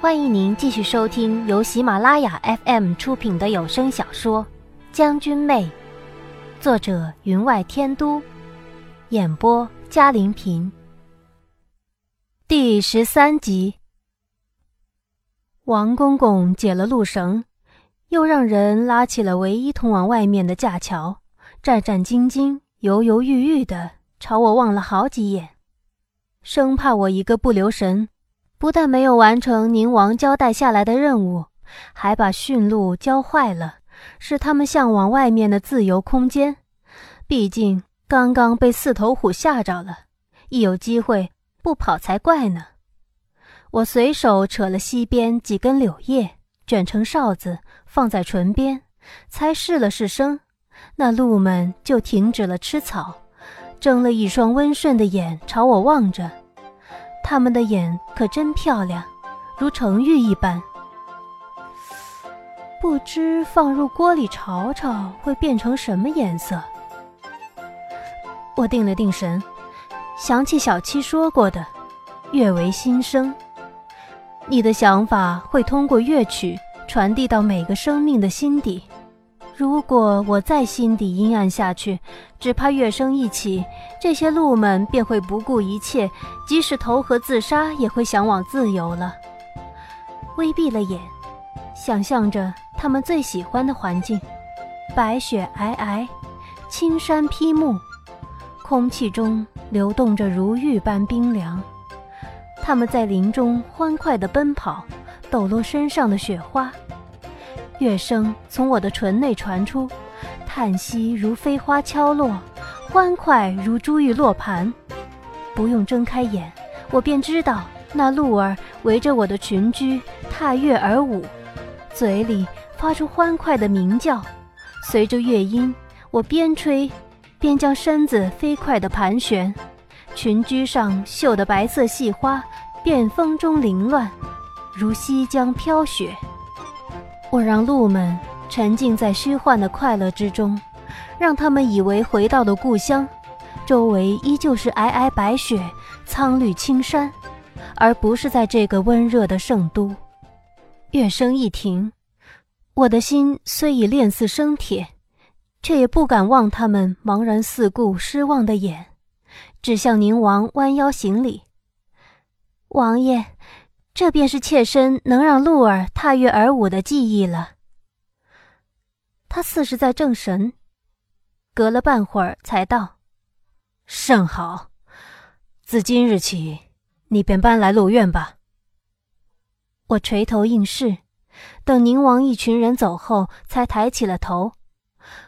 欢迎您继续收听由喜马拉雅 FM 出品的有声小说《将军妹》，作者云外天都，演播嘉玲平。第十三集，王公公解了路绳，又让人拉起了唯一通往外面的架桥，战战兢兢、犹犹豫豫的朝我望了好几眼，生怕我一个不留神。不但没有完成宁王交代下来的任务，还把驯鹿教坏了，使他们向往外面的自由空间。毕竟刚刚被四头虎吓着了，一有机会不跑才怪呢。我随手扯了溪边几根柳叶，卷成哨子放在唇边，才试了试声，那鹿们就停止了吃草，睁了一双温顺的眼朝我望着。他们的眼可真漂亮，如成玉一般。不知放入锅里炒炒会变成什么颜色？我定了定神，想起小七说过的“乐为心声”，你的想法会通过乐曲传递到每个生命的心底。如果我再心底阴暗下去，只怕乐声一起，这些鹿们便会不顾一切，即使投河自杀，也会向往自由了。微闭了眼，想象着他们最喜欢的环境：白雪皑皑，青山披目，空气中流动着如玉般冰凉。他们在林中欢快地奔跑，抖落身上的雪花。乐声从我的唇内传出，叹息如飞花敲落，欢快如珠玉落盘。不用睁开眼，我便知道那鹿儿围着我的裙裾踏月而舞，嘴里发出欢快的鸣叫。随着乐音，我边吹边将身子飞快地盘旋，裙裾上绣的白色细花便风中凌乱，如西江飘雪。我让鹿们沉浸在虚幻的快乐之中，让他们以为回到了故乡，周围依旧是皑皑白雪、苍绿青山，而不是在这个温热的圣都。乐声一停，我的心虽已炼似生铁，却也不敢望他们茫然四顾、失望的眼，只向宁王弯腰行礼：“王爷。”这便是妾身能让鹿儿踏月而舞的记忆了。他似是在正神，隔了半会儿才道：“甚好，自今日起，你便搬来鹿院吧。”我垂头应是，等宁王一群人走后，才抬起了头。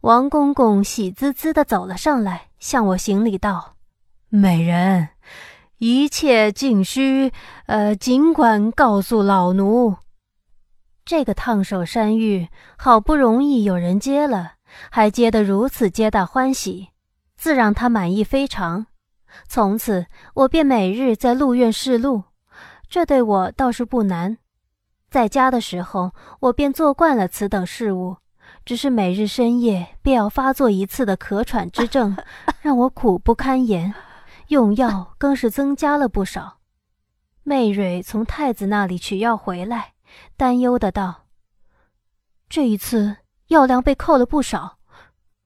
王公公喜滋滋的走了上来，向我行礼道：“美人。”一切尽需，呃，尽管告诉老奴。这个烫手山芋好不容易有人接了，还接得如此皆大欢喜，自让他满意非常。从此我便每日在鹿苑试鹿，这对我倒是不难。在家的时候，我便做惯了此等事物，只是每日深夜便要发作一次的咳喘之症，让我苦不堪言。用药更是增加了不少。媚蕊从太子那里取药回来，担忧的道：“这一次药量被扣了不少，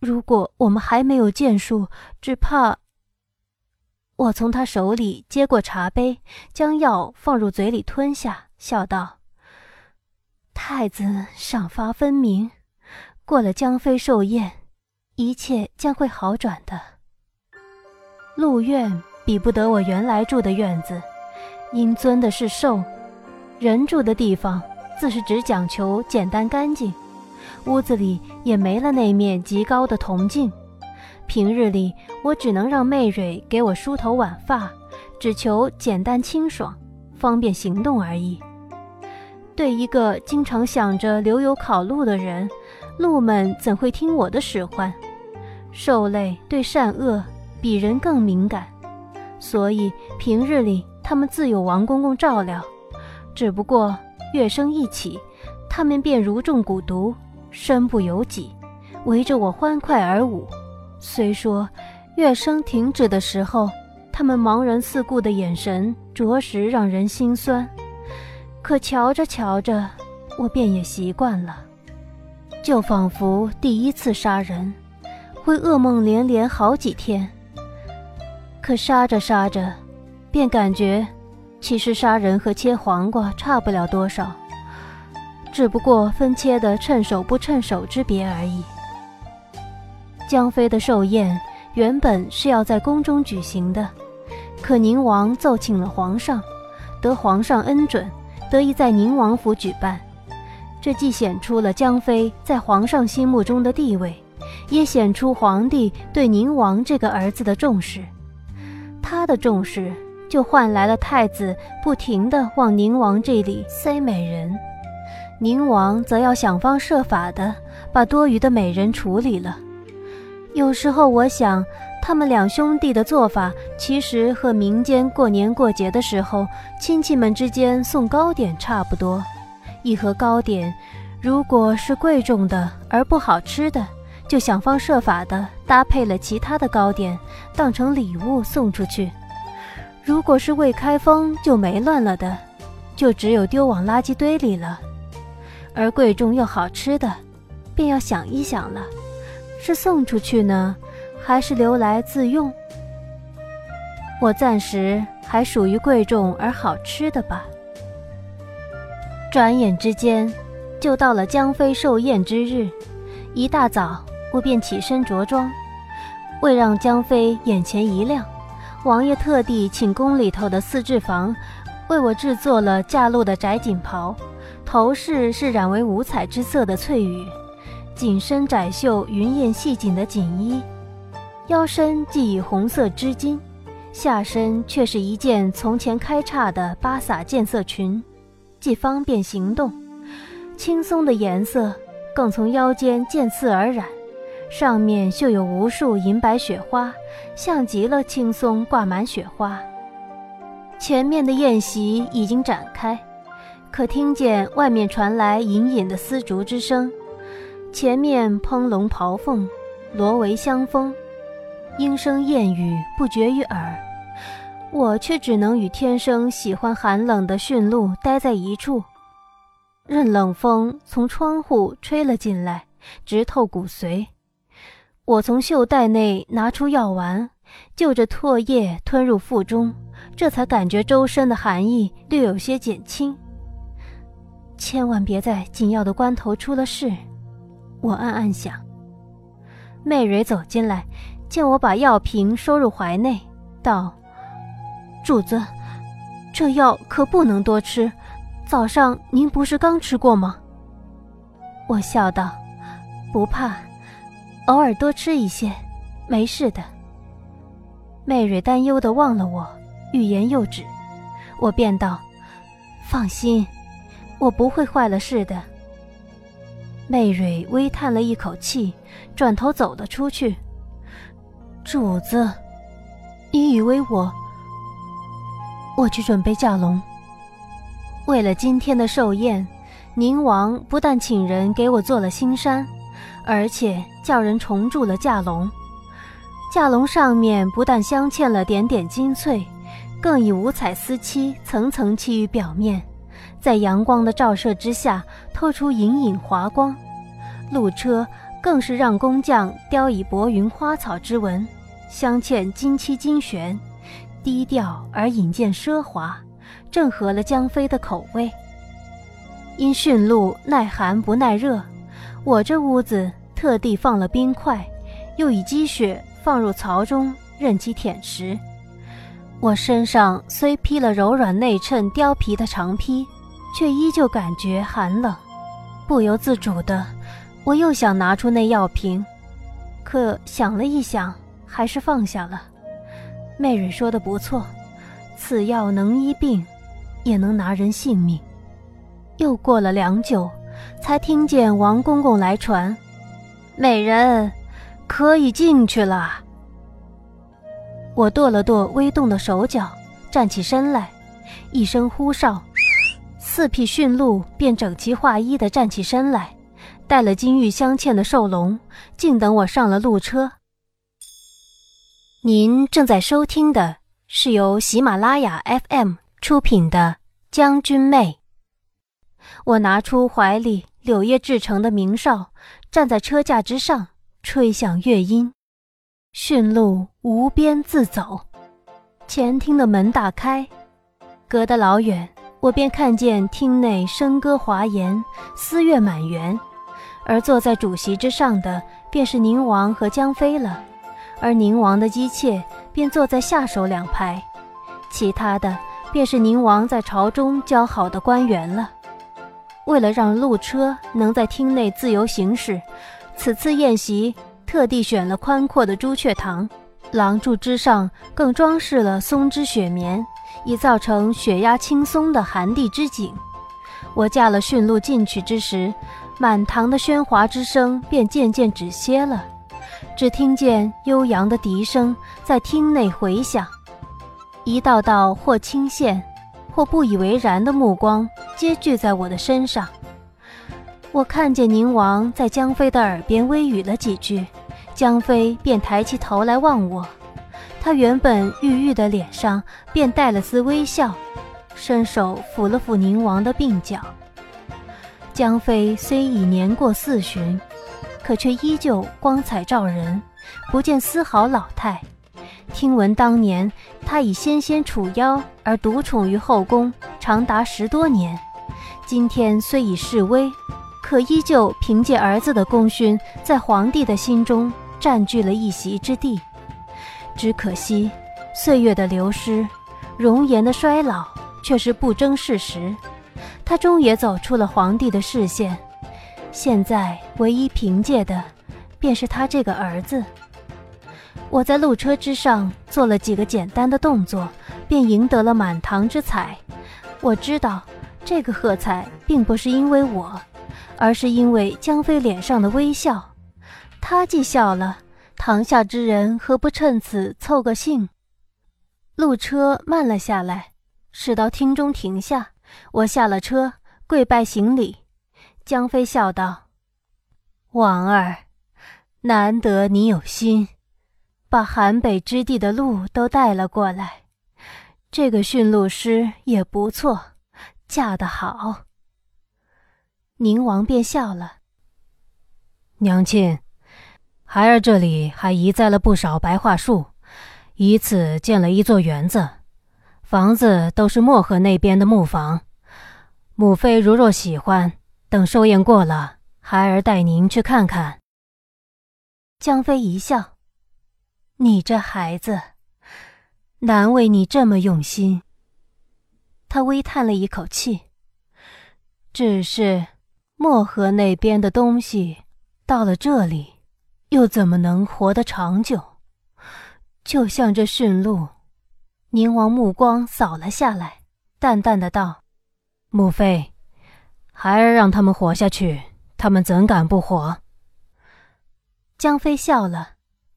如果我们还没有建树，只怕……”我从他手里接过茶杯，将药放入嘴里吞下，笑道：“太子赏罚分明，过了江妃寿宴，一切将会好转的。”鹿院比不得我原来住的院子，因尊的是兽，人住的地方自是只讲求简单干净。屋子里也没了那面极高的铜镜，平日里我只能让媚蕊给我梳头挽发，只求简单清爽，方便行动而已。对一个经常想着留油烤鹿的人，鹿们怎会听我的使唤？兽类对善恶。比人更敏感，所以平日里他们自有王公公照料。只不过乐声一起，他们便如中蛊毒，身不由己，围着我欢快而舞。虽说乐声停止的时候，他们茫然四顾的眼神着实让人心酸。可瞧着瞧着，我便也习惯了，就仿佛第一次杀人，会噩梦连连好几天。可杀着杀着，便感觉，其实杀人和切黄瓜差不了多少，只不过分切的趁手不趁手之别而已。江妃的寿宴原本是要在宫中举行的，可宁王奏请了皇上，得皇上恩准，得以在宁王府举办。这既显出了江妃在皇上心目中的地位，也显出皇帝对宁王这个儿子的重视。他的重视，就换来了太子不停地往宁王这里塞美人，宁王则要想方设法的把多余的美人处理了。有时候我想，他们两兄弟的做法，其实和民间过年过节的时候亲戚们之间送糕点差不多。一盒糕点，如果是贵重的而不好吃的。就想方设法的搭配了其他的糕点，当成礼物送出去。如果是未开封就没乱了的，就只有丢往垃圾堆里了。而贵重又好吃的，便要想一想了：是送出去呢，还是留来自用？我暂时还属于贵重而好吃的吧。转眼之间，就到了江妃寿宴之日，一大早。我便起身着装，为让江妃眼前一亮，王爷特地请宫里头的丝制坊为我制作了嫁露的窄锦袍，头饰是染为五彩之色的翠羽，紧身窄袖云燕细锦的锦衣，腰身系以红色织巾，下身却是一件从前开叉的八洒渐色裙，既方便行动，轻松的颜色更从腰间渐次而染。上面绣有无数银白雪花，像极了轻松挂满雪花。前面的宴席已经展开，可听见外面传来隐隐的丝竹之声。前面烹龙刨凤，罗帷香风，莺声燕语不绝于耳。我却只能与天生喜欢寒冷的驯鹿待在一处，任冷风从窗户吹了进来，直透骨髓。我从袖袋内拿出药丸，就着唾液吞入腹中，这才感觉周身的寒意略有些减轻。千万别在紧要的关头出了事，我暗暗想。媚蕊走进来，见我把药瓶收入怀内，道：“主子，这药可不能多吃。早上您不是刚吃过吗？”我笑道：“不怕。”偶尔多吃一些，没事的。媚蕊担忧的望了我，欲言又止，我便道：“放心，我不会坏了事的。”媚蕊微叹了一口气，转头走了出去。主子，你以为我……我去准备驾龙。为了今天的寿宴，宁王不但请人给我做了新衫。而且叫人重铸了架龙，架龙上面不但镶嵌了点点金翠，更以五彩丝漆层层漆于表面，在阳光的照射之下透出隐隐华光。路车更是让工匠雕以薄云花草之纹，镶嵌金漆金旋，低调而引见奢华，正合了江妃的口味。因驯鹿耐寒不耐热。我这屋子特地放了冰块，又以积雪放入槽中，任其舔食。我身上虽披了柔软内衬貂皮的长披，却依旧感觉寒冷。不由自主的，我又想拿出那药瓶，可想了一想，还是放下了。媚蕊说的不错，此药能医病，也能拿人性命。又过了良久。才听见王公公来传：“美人，可以进去了。”我跺了跺微动的手脚，站起身来，一声呼哨，四匹驯鹿便整齐划一的站起身来，带了金玉镶嵌的兽笼，静等我上了鹿车。您正在收听的是由喜马拉雅 FM 出品的《将军妹》。我拿出怀里柳叶制成的鸣哨，站在车架之上，吹响乐音。驯鹿无边自走，前厅的门大开，隔得老远，我便看见厅内笙歌华颜，丝乐满园，而坐在主席之上的便是宁王和江妃了，而宁王的姬妾便坐在下手两排，其他的便是宁王在朝中交好的官员了。为了让路车能在厅内自由行驶，此次宴席。特地选了宽阔的朱雀堂，廊柱之上更装饰了松枝雪棉，以造成雪压轻松的寒地之景。我驾了驯鹿进去之时，满堂的喧哗之声便渐渐止歇了，只听见悠扬的笛声在厅内回响，一道道或倾羡，或不以为然的目光皆聚在我的身上。我看见宁王在江妃的耳边微语了几句。江飞便抬起头来望我，他原本郁郁的脸上便带了丝微笑，伸手抚了抚宁王的鬓角。江飞虽已年过四旬，可却依旧光彩照人，不见丝毫老态。听闻当年他以纤纤楚腰而独宠于后宫，长达十多年，今天虽已示威，可依旧凭借儿子的功勋，在皇帝的心中。占据了一席之地，只可惜岁月的流失，容颜的衰老却是不争事实。他终也走出了皇帝的视线，现在唯一凭借的，便是他这个儿子。我在路车之上做了几个简单的动作，便赢得了满堂之彩。我知道这个喝彩并不是因为我，而是因为江飞脸上的微笑。他既笑了，堂下之人何不趁此凑个兴？路车慢了下来，驶到厅中停下。我下了车，跪拜行礼。江飞笑道：“王儿，难得你有心，把韩北之地的鹿都带了过来。这个驯鹿师也不错，嫁得好。”宁王便笑了：“娘亲。”孩儿这里还移栽了不少白桦树，以此建了一座园子，房子都是漠河那边的木房。母妃如若喜欢，等寿宴过了，孩儿带您去看看。江妃一笑：“你这孩子，难为你这么用心。”他微叹了一口气：“只是漠河那边的东西，到了这里。”又怎么能活得长久？就像这驯鹿，宁王目光扫了下来，淡淡的道：“母妃，孩儿让他们活下去，他们怎敢不活？”江妃笑了，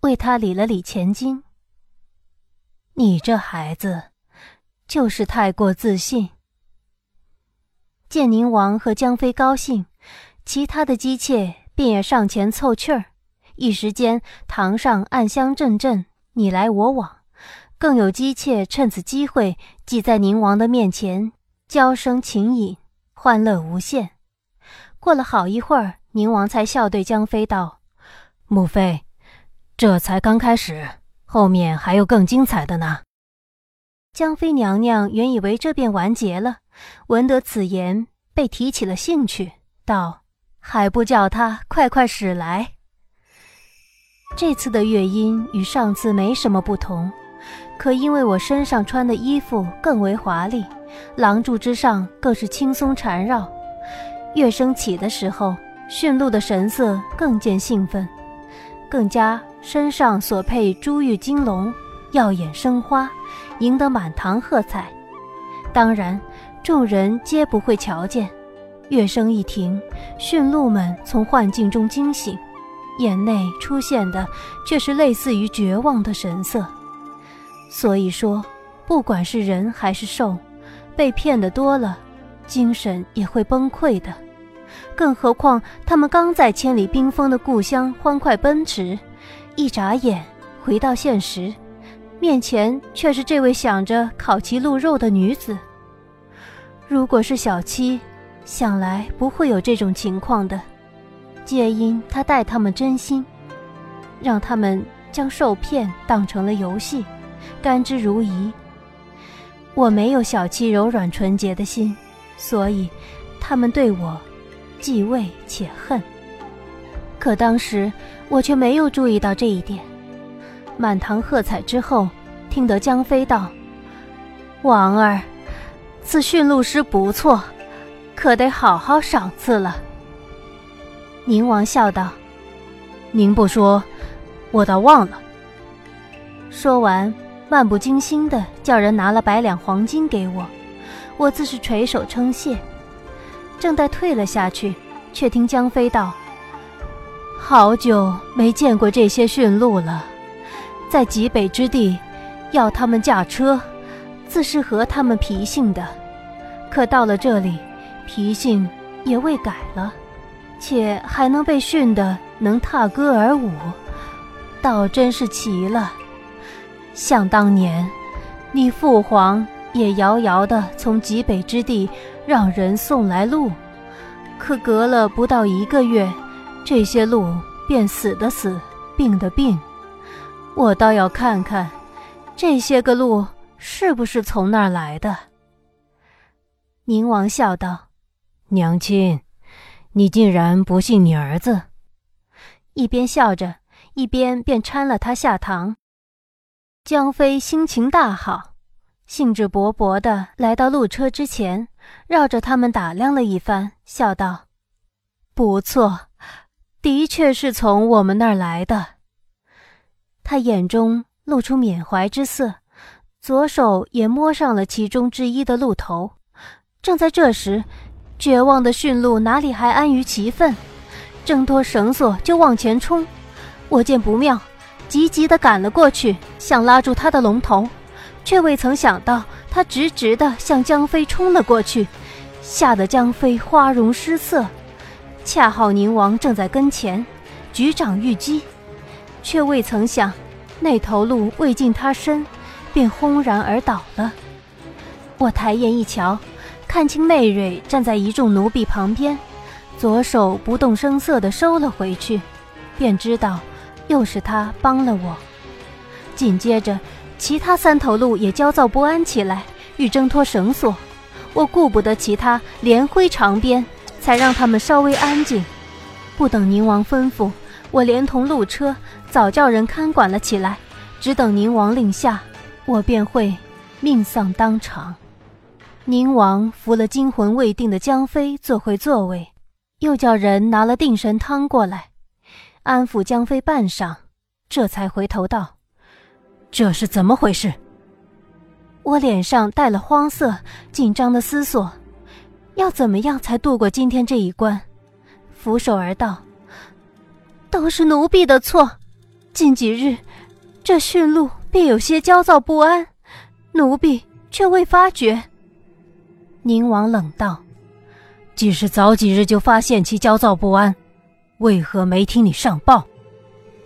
为他理了理前襟。你这孩子，就是太过自信。见宁王和江妃高兴，其他的姬妾便也上前凑趣儿。一时间，堂上暗香阵阵，你来我往，更有姬妾趁此机会挤在宁王的面前，娇声情引，欢乐无限。过了好一会儿，宁王才笑对江妃道：“母妃，这才刚开始，后面还有更精彩的呢。”江妃娘娘原以为这便完结了，闻得此言，被提起了兴趣，道：“还不叫他快快使来。”这次的乐音与上次没什么不同，可因为我身上穿的衣服更为华丽，廊柱之上更是轻松缠绕。乐声起的时候，驯鹿的神色更见兴奋，更加身上所配珠玉金龙，耀眼生花，赢得满堂喝彩。当然，众人皆不会瞧见。乐声一停，驯鹿们从幻境中惊醒。眼内出现的却是类似于绝望的神色，所以说，不管是人还是兽，被骗的多了，精神也会崩溃的。更何况他们刚在千里冰封的故乡欢快奔驰，一眨眼回到现实，面前却是这位想着烤其鹿肉的女子。如果是小七，想来不会有这种情况的，皆因他待他们真心，让他们将受骗当成了游戏，甘之如饴。我没有小七柔软纯洁的心，所以他们对我既畏且恨。可当时我却没有注意到这一点。满堂喝彩之后，听得江飞道：“王儿，此驯鹿师不错，可得好好赏赐了。”宁王笑道：“您不说，我倒忘了。”说完，漫不经心的叫人拿了百两黄金给我，我自是垂手称谢。正待退了下去，却听江飞道：“好久没见过这些驯鹿了。”在极北之地，要他们驾车，自是合他们脾性的。可到了这里，脾性也未改了，且还能被训得能踏歌而舞，倒真是奇了。想当年，你父皇也遥遥的从极北之地让人送来鹿，可隔了不到一个月，这些鹿便死的死，病的病。我倒要看看，这些个鹿是不是从那儿来的。宁王笑道：“娘亲，你竟然不信你儿子？”一边笑着，一边便搀了他下堂。江飞心情大好，兴致勃勃地来到鹿车之前，绕着他们打量了一番，笑道：“不错，的确是从我们那儿来的。”他眼中露出缅怀之色，左手也摸上了其中之一的鹿头。正在这时，绝望的驯鹿哪里还安于其分，挣脱绳索就往前冲。我见不妙，急急地赶了过去，想拉住他的龙头，却未曾想到他直直地向江飞冲了过去，吓得江飞花容失色。恰好宁王正在跟前，举掌欲击。却未曾想，那头鹿未近他身，便轰然而倒了。我抬眼一瞧，看清媚蕊站在一众奴婢旁边，左手不动声色地收了回去，便知道又是他帮了我。紧接着，其他三头鹿也焦躁不安起来，欲挣脱绳索。我顾不得其他，连挥长鞭，才让他们稍微安静。不等宁王吩咐。我连同鹿车早叫人看管了起来，只等宁王令下，我便会命丧当场。宁王扶了惊魂未定的江飞坐回座位，又叫人拿了定神汤过来，安抚江飞半晌，这才回头道：“这是怎么回事？”我脸上带了慌色，紧张的思索，要怎么样才度过今天这一关，俯首而道。都是奴婢的错，近几日，这驯鹿便有些焦躁不安，奴婢却未发觉。宁王冷道：“即使早几日就发现其焦躁不安，为何没听你上报？”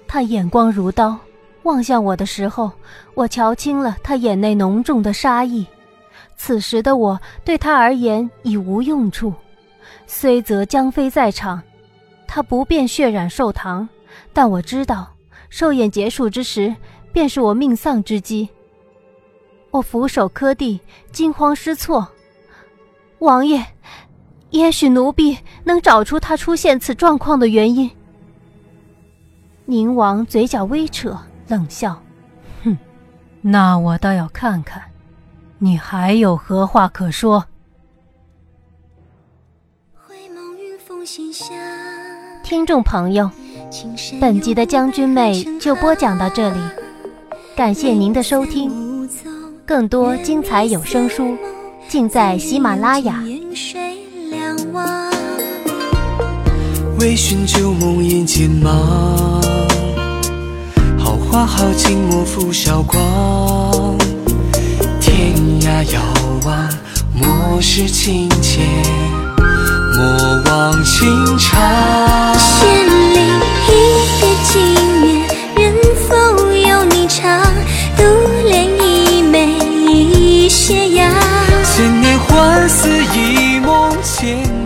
他眼光如刀，望向我的时候，我瞧清了他眼内浓重的杀意。此时的我对他而言已无用处，虽则江飞在场。他不便血染寿堂，但我知道，寿宴结束之时，便是我命丧之机。我俯首磕地，惊慌失措。王爷，也许奴婢能找出他出现此状况的原因。宁王嘴角微扯，冷笑：“哼，那我倒要看看，你还有何话可说。”听众朋友，本集的将军妹就播讲到这里，感谢您的收听，更多精彩有声书尽在喜马拉雅。微醺旧梦眼前茫，好花好景莫负韶光。遥望，莫失情切。莫忘情长，千里一别经年，人否有你长？独恋一眉一斜阳，千年幻似一梦，千。